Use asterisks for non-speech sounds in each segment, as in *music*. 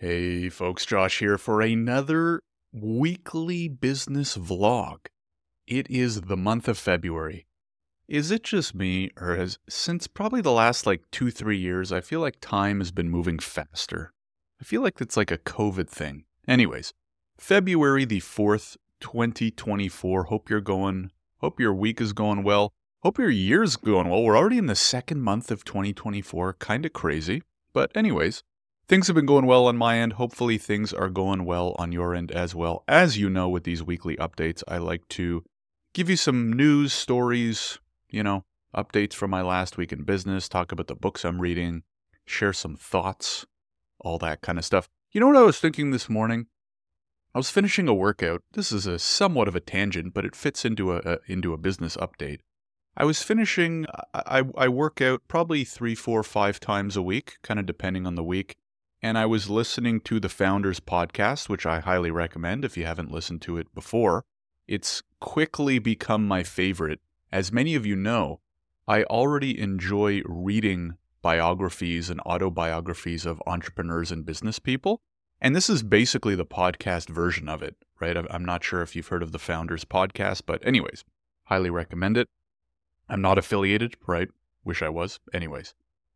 Hey folks, Josh here for another weekly business vlog. It is the month of February. Is it just me, or has since probably the last like two, three years, I feel like time has been moving faster? I feel like it's like a COVID thing. Anyways, February the 4th, 2024. Hope you're going, hope your week is going well. Hope your year's going well. We're already in the second month of 2024. Kind of crazy. But, anyways, things have been going well on my end. Hopefully, things are going well on your end as well. As you know, with these weekly updates, I like to give you some news, stories, you know, updates from my last week in business, talk about the books I'm reading, share some thoughts, all that kind of stuff. You know what I was thinking this morning? I was finishing a workout. This is a somewhat of a tangent, but it fits into a, a into a business update. I was finishing. I, I work out probably three, four, five times a week, kind of depending on the week. And I was listening to the Founders podcast, which I highly recommend if you haven't listened to it before. It's quickly become my favorite. As many of you know, I already enjoy reading biographies and autobiographies of entrepreneurs and business people. And this is basically the podcast version of it, right? I'm not sure if you've heard of the Founders podcast, but, anyways, highly recommend it. I'm not affiliated, right? Wish I was. Anyways.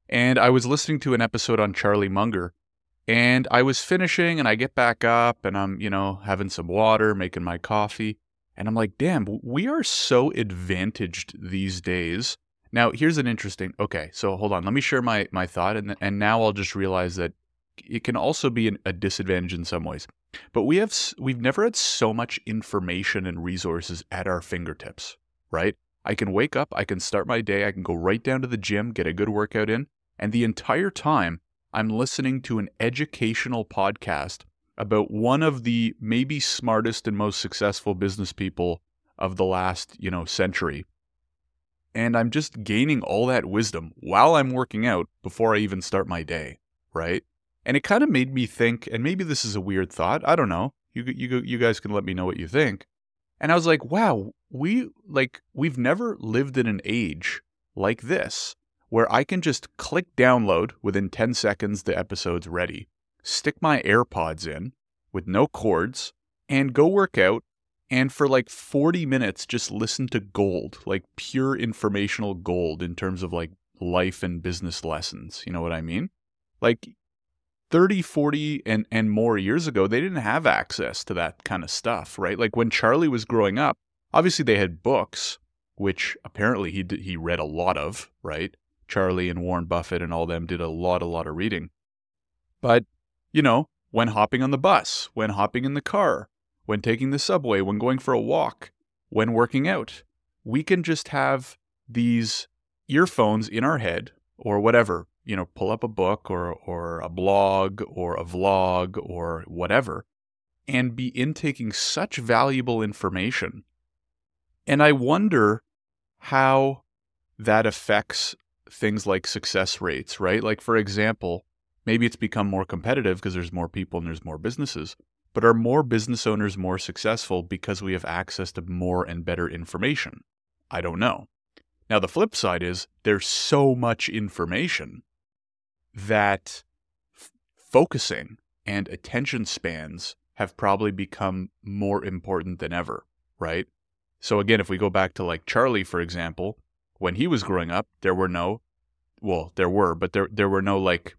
And I was listening to an episode on Charlie Munger, and I was finishing, and I get back up, and I'm, you know, having some water, making my coffee. And I'm like, damn, we are so advantaged these days. Now, here's an interesting. Okay, so hold on. Let me share my my thought, and and now I'll just realize that it can also be an, a disadvantage in some ways. But we have we've never had so much information and resources at our fingertips, right? I can wake up, I can start my day, I can go right down to the gym, get a good workout in, and the entire time I'm listening to an educational podcast about one of the maybe smartest and most successful business people of the last, you know, century. And I'm just gaining all that wisdom while I'm working out before I even start my day, right? And it kind of made me think, and maybe this is a weird thought, I don't know. You you you guys can let me know what you think. And I was like, wow, we like we've never lived in an age like this where I can just click download within 10 seconds the episode's ready, stick my AirPods in with no cords and go work out and for like 40 minutes just listen to gold, like pure informational gold in terms of like life and business lessons, you know what I mean? Like 30, 40 and and more years ago, they didn't have access to that kind of stuff, right? Like when Charlie was growing up, obviously they had books, which apparently he he read a lot of, right? Charlie and Warren Buffett and all them did a lot a lot of reading. But, you know, when hopping on the bus, when hopping in the car, when taking the subway, when going for a walk, when working out, we can just have these earphones in our head or whatever you know, pull up a book or or a blog or a vlog or whatever and be intaking such valuable information. And I wonder how that affects things like success rates, right? Like for example, maybe it's become more competitive because there's more people and there's more businesses. But are more business owners more successful because we have access to more and better information? I don't know. Now, the flip side is there's so much information that f- focusing and attention spans have probably become more important than ever, right? So again, if we go back to like Charlie, for example, when he was growing up, there were no, well, there were, but there there were no like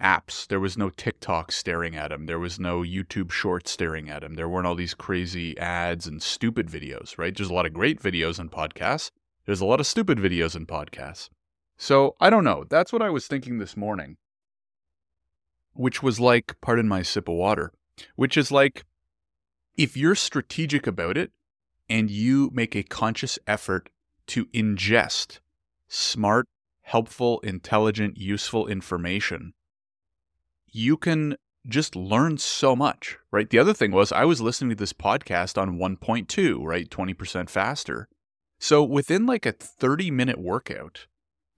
apps. There was no TikTok staring at him. There was no YouTube Shorts staring at him. There weren't all these crazy ads and stupid videos, right? There's a lot of great videos and podcasts. There's a lot of stupid videos and podcasts. So I don't know. That's what I was thinking this morning, which was like, pardon my sip of water, which is like, if you're strategic about it and you make a conscious effort to ingest smart, helpful, intelligent, useful information, you can just learn so much, right? The other thing was I was listening to this podcast on 1.2, right? 20% faster. So within like a 30 minute workout,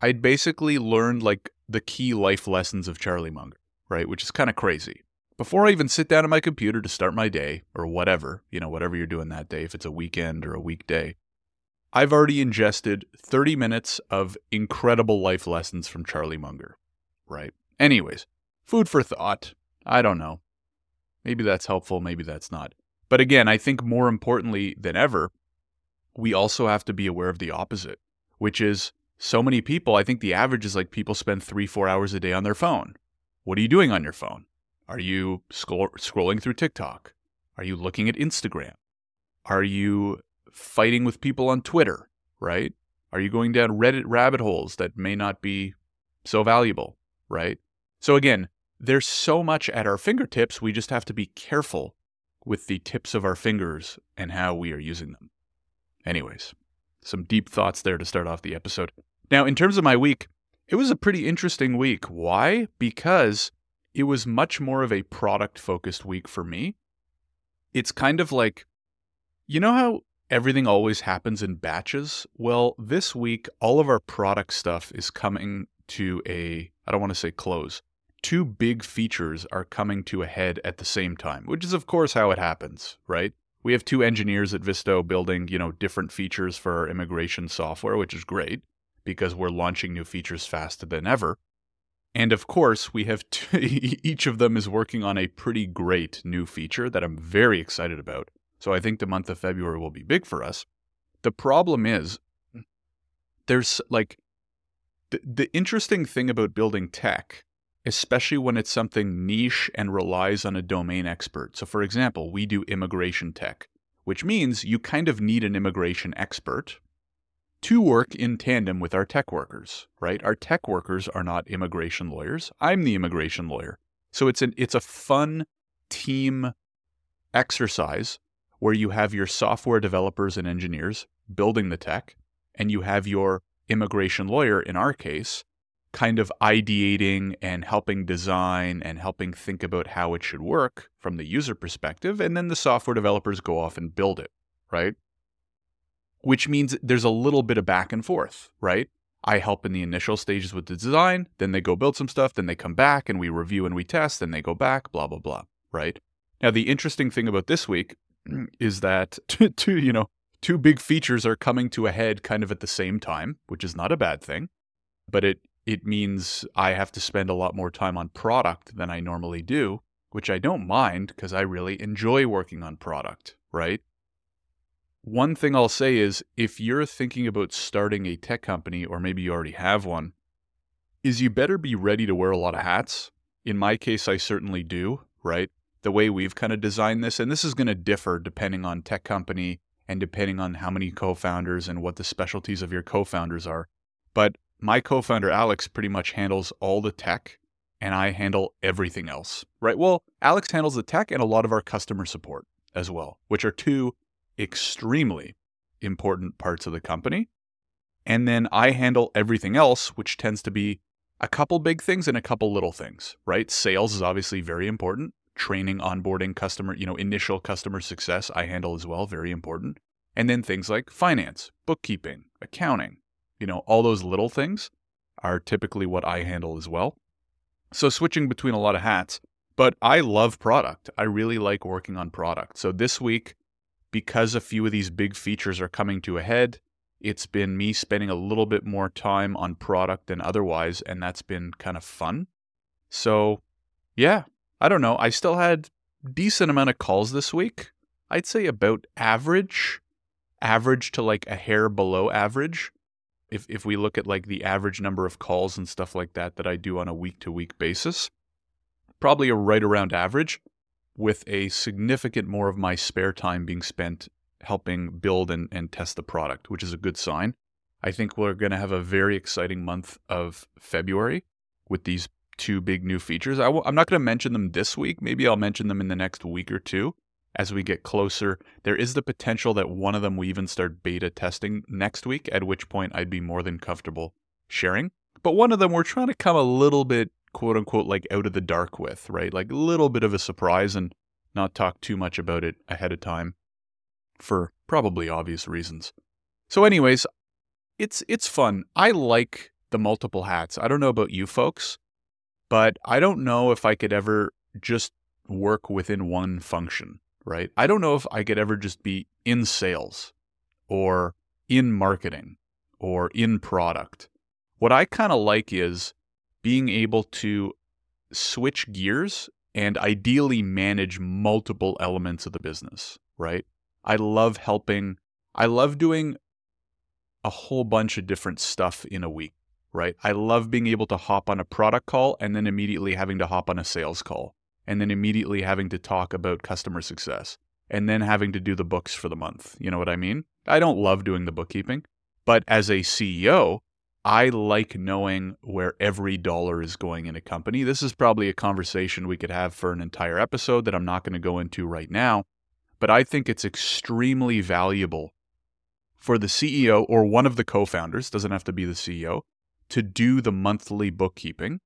I'd basically learned like the key life lessons of Charlie Munger, right? Which is kind of crazy. Before I even sit down at my computer to start my day or whatever, you know, whatever you're doing that day, if it's a weekend or a weekday, I've already ingested 30 minutes of incredible life lessons from Charlie Munger, right? Anyways, food for thought. I don't know. Maybe that's helpful, maybe that's not. But again, I think more importantly than ever, we also have to be aware of the opposite, which is so many people, I think the average is like people spend three, four hours a day on their phone. What are you doing on your phone? Are you scroll- scrolling through TikTok? Are you looking at Instagram? Are you fighting with people on Twitter, right? Are you going down Reddit rabbit holes that may not be so valuable, right? So again, there's so much at our fingertips, we just have to be careful with the tips of our fingers and how we are using them. Anyways, some deep thoughts there to start off the episode. Now, in terms of my week, it was a pretty interesting week. Why? Because it was much more of a product focused week for me. It's kind of like, you know how everything always happens in batches? Well, this week, all of our product stuff is coming to a, I don't want to say close. Two big features are coming to a head at the same time, which is, of course, how it happens, right? We have two engineers at Visto building, you know, different features for our immigration software, which is great because we're launching new features faster than ever. And of course, we have t- *laughs* each of them is working on a pretty great new feature that I'm very excited about. So I think the month of February will be big for us. The problem is there's like the, the interesting thing about building tech, especially when it's something niche and relies on a domain expert. So for example, we do immigration tech, which means you kind of need an immigration expert to work in tandem with our tech workers, right? Our tech workers are not immigration lawyers. I'm the immigration lawyer. So it's an it's a fun team exercise where you have your software developers and engineers building the tech and you have your immigration lawyer in our case kind of ideating and helping design and helping think about how it should work from the user perspective and then the software developers go off and build it, right? which means there's a little bit of back and forth, right? I help in the initial stages with the design, then they go build some stuff, then they come back and we review and we test, then they go back, blah, blah, blah, right? Now, the interesting thing about this week is that *laughs* two, you know, two big features are coming to a head kind of at the same time, which is not a bad thing, but it it means I have to spend a lot more time on product than I normally do, which I don't mind because I really enjoy working on product, right? One thing I'll say is if you're thinking about starting a tech company, or maybe you already have one, is you better be ready to wear a lot of hats. In my case, I certainly do, right? The way we've kind of designed this, and this is going to differ depending on tech company and depending on how many co founders and what the specialties of your co founders are. But my co founder, Alex, pretty much handles all the tech and I handle everything else, right? Well, Alex handles the tech and a lot of our customer support as well, which are two extremely important parts of the company. And then I handle everything else, which tends to be a couple big things and a couple little things, right? Sales is obviously very important. Training, onboarding, customer, you know, initial customer success, I handle as well, very important. And then things like finance, bookkeeping, accounting, you know, all those little things are typically what I handle as well. So switching between a lot of hats, but I love product. I really like working on product. So this week, because a few of these big features are coming to a head, it's been me spending a little bit more time on product than otherwise, and that's been kind of fun. So, yeah, I don't know. I still had decent amount of calls this week. I'd say about average, average to like a hair below average. If if we look at like the average number of calls and stuff like that that I do on a week to week basis, probably a right around average with a significant more of my spare time being spent helping build and, and test the product, which is a good sign. I think we're going to have a very exciting month of February with these two big new features. i w- I'm not going to mention them this week. Maybe I'll mention them in the next week or two as we get closer. There is the potential that one of them we even start beta testing next week, at which point I'd be more than comfortable sharing. But one of them we're trying to come a little bit quote unquote like out of the dark with, right? Like a little bit of a surprise and not talk too much about it ahead of time for probably obvious reasons. So anyways, it's it's fun. I like the multiple hats. I don't know about you folks, but I don't know if I could ever just work within one function, right? I don't know if I could ever just be in sales or in marketing or in product. What I kind of like is being able to switch gears and ideally manage multiple elements of the business, right? I love helping, I love doing a whole bunch of different stuff in a week, right? I love being able to hop on a product call and then immediately having to hop on a sales call and then immediately having to talk about customer success and then having to do the books for the month. You know what I mean? I don't love doing the bookkeeping, but as a CEO, I like knowing where every dollar is going in a company. This is probably a conversation we could have for an entire episode that I'm not going to go into right now, but I think it's extremely valuable for the CEO or one of the co founders, doesn't have to be the CEO, to do the monthly bookkeeping,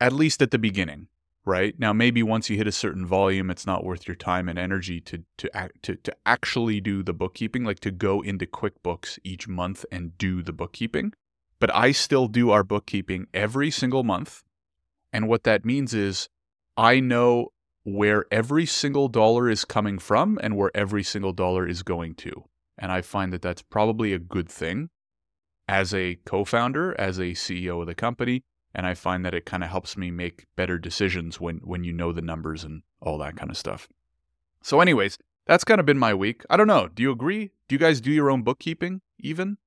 at least at the beginning right? Now, maybe once you hit a certain volume, it's not worth your time and energy to to to to actually do the bookkeeping, like to go into QuickBooks each month and do the bookkeeping. But I still do our bookkeeping every single month, and what that means is I know where every single dollar is coming from and where every single dollar is going to. And I find that that's probably a good thing as a co-founder, as a CEO of the company, and I find that it kind of helps me make better decisions when when you know the numbers and all that kind of stuff. So anyways, that's kind of been my week. I don't know, do you agree? Do you guys do your own bookkeeping even?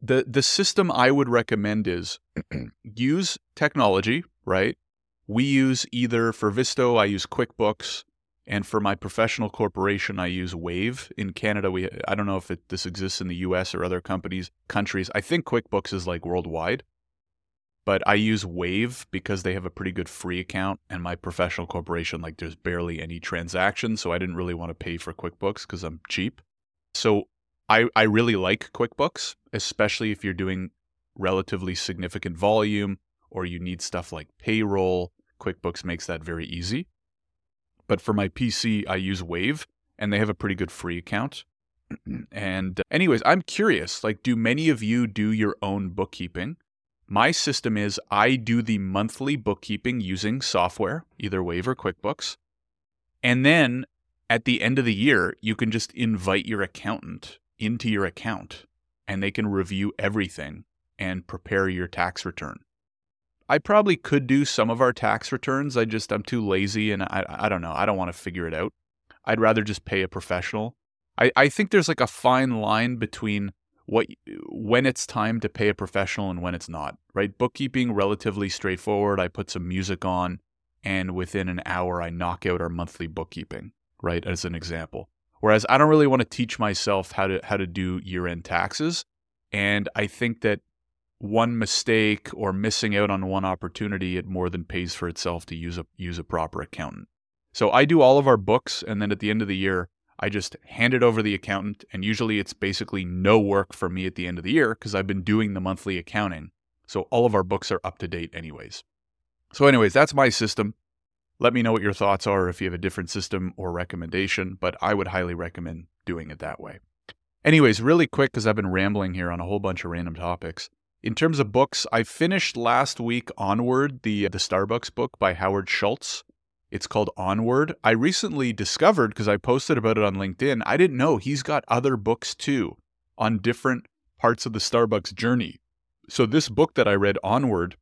The the system I would recommend is *clears throat* use technology, right? We use either for Visto, I use QuickBooks, and for my professional corporation, I use Wave. In Canada, we I don't know if it, this exists in the U.S. or other companies countries. I think QuickBooks is like worldwide, but I use Wave because they have a pretty good free account, and my professional corporation like there's barely any transactions, so I didn't really want to pay for QuickBooks because I'm cheap. So I I really like QuickBooks, especially if you're doing relatively significant volume or you need stuff like payroll. QuickBooks makes that very easy. But for my PC, I use Wave, and they have a pretty good free account. *clears throat* and, uh, anyways, I'm curious like, do many of you do your own bookkeeping? My system is I do the monthly bookkeeping using software, either Wave or QuickBooks. And then at the end of the year, you can just invite your accountant into your account and they can review everything and prepare your tax return. I probably could do some of our tax returns. I just I'm too lazy and I I don't know. I don't want to figure it out. I'd rather just pay a professional. I, I think there's like a fine line between what when it's time to pay a professional and when it's not. Right? Bookkeeping relatively straightforward. I put some music on and within an hour I knock out our monthly bookkeeping, right? As an example. Whereas I don't really want to teach myself how to how to do year-end taxes. And I think that one mistake or missing out on one opportunity, it more than pays for itself to use a use a proper accountant. So I do all of our books, and then at the end of the year, I just hand it over the accountant, and usually it's basically no work for me at the end of the year because I've been doing the monthly accounting. So all of our books are up to date, anyways. So, anyways, that's my system. Let me know what your thoughts are if you have a different system or recommendation, but I would highly recommend doing it that way. Anyways, really quick because I've been rambling here on a whole bunch of random topics. In terms of books, I finished last week Onward, the uh, the Starbucks book by Howard Schultz. It's called Onward. I recently discovered because I posted about it on LinkedIn. I didn't know he's got other books too on different parts of the Starbucks journey. So this book that I read Onward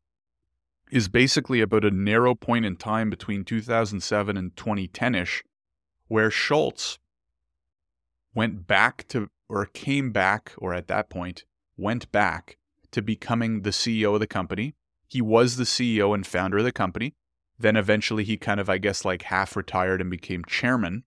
is basically about a narrow point in time between 2007 and 2010ish where Schultz went back to or came back or at that point went back to becoming the CEO of the company. He was the CEO and founder of the company. Then eventually he kind of, I guess, like half retired and became chairman.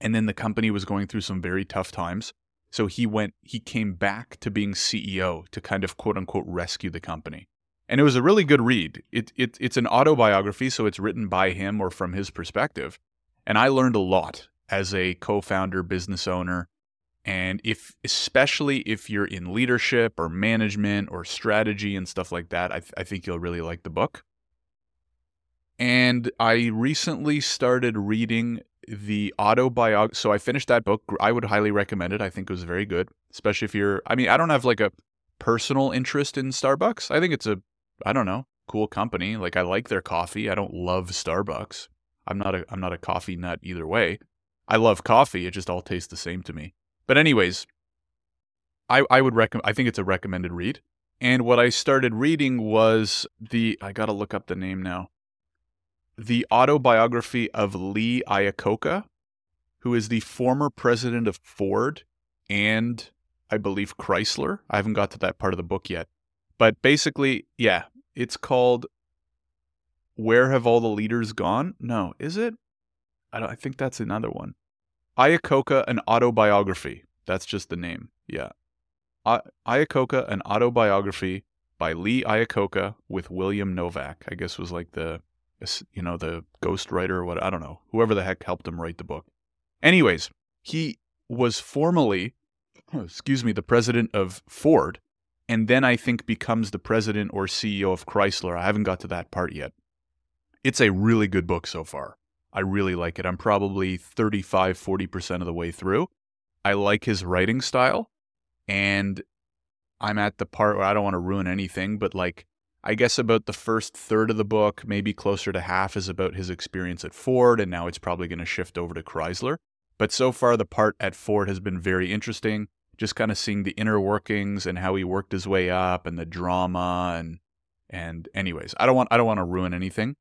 And then the company was going through some very tough times. So he went, he came back to being CEO to kind of quote unquote rescue the company. And it was a really good read. It, it, it's an autobiography, so it's written by him or from his perspective. And I learned a lot as a co founder, business owner, and if, especially if you're in leadership or management or strategy and stuff like that, I, th- I think you'll really like the book. And I recently started reading the autobiography. So I finished that book. I would highly recommend it. I think it was very good, especially if you're, I mean, I don't have like a personal interest in Starbucks. I think it's a, I don't know, cool company. Like I like their coffee. I don't love Starbucks. I'm not a, I'm not a coffee nut either way. I love coffee. It just all tastes the same to me. But anyways, I I would recommend. I think it's a recommended read. And what I started reading was the, I got to look up the name now, the autobiography of Lee Iacocca, who is the former president of Ford and I believe Chrysler. I haven't got to that part of the book yet. But basically, yeah, it's called Where Have All the Leaders Gone? No, is it? I, don't, I think that's another one. Iacocca, an autobiography. That's just the name. Yeah. I- Iacocca, an autobiography by Lee Iacocca with William Novak. I guess was like the, you know, the ghostwriter or what. I don't know. Whoever the heck helped him write the book. Anyways, he was formerly, *clears throat* excuse me, the president of Ford, and then I think becomes the president or CEO of Chrysler. I haven't got to that part yet. It's a really good book so far. I really like it. I'm probably 35, 40% of the way through. I like his writing style, and I'm at the part where I don't want to ruin anything, but like, I guess about the first third of the book, maybe closer to half, is about his experience at Ford, and now it's probably going to shift over to Chrysler. But so far, the part at Ford has been very interesting. Just kind of seeing the inner workings and how he worked his way up, and the drama, and and anyways, I don't want I don't want to ruin anything,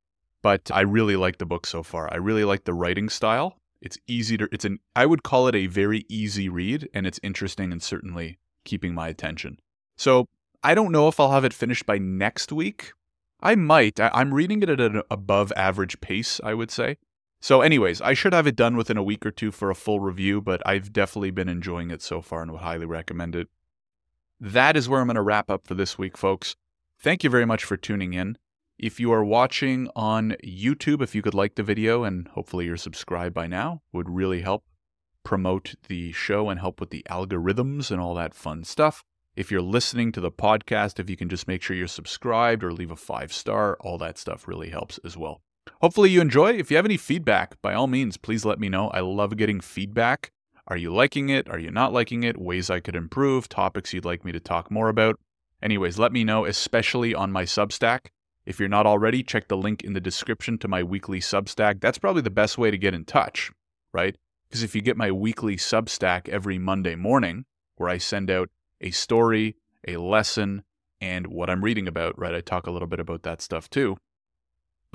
but I really like the book so far. I really like the writing style. It's easy to it's an I would call it a very easy read, and it's interesting and certainly keeping my attention. So I don't know if I'll have it finished by next week. I might. I, am reading it at an above average pace, I would say. So, anyways, I should have it done within a week or two for a full review, but I've definitely been enjoying it so far and would highly recommend it. That is where I'm going to wrap up for this week, folks. Thank you very much for tuning in. If you are watching on YouTube, if you could like the video and hopefully you're subscribed by now, would really help promote the show and help with the algorithms and all that fun stuff. If you're listening to the podcast, if you can just make sure you're subscribed or leave a five star, all that stuff really helps as well. Hopefully, you enjoy. If you have any feedback, by all means, please let me know. I love getting feedback. Are you liking it? Are you not liking it? Ways I could improve, topics you'd like me to talk more about. Anyways, let me know, especially on my Substack. If you're not already, check the link in the description to my weekly Substack. That's probably the best way to get in touch, right? Because if you get my weekly Substack every Monday morning, where I send out a story, a lesson, and what I'm reading about, right? I talk a little bit about that stuff too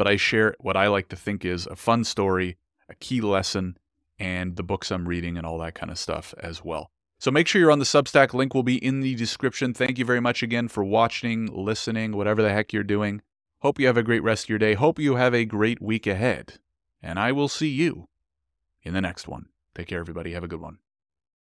but I share what I like to think is a fun story, a key lesson, and the books I'm reading and all that kind of stuff as well. So make sure you're on the Substack. Link will be in the description. Thank you very much again for watching, listening, whatever the heck you're doing. Hope you have a great rest of your day. Hope you have a great week ahead. And I will see you in the next one. Take care, everybody. Have a good one.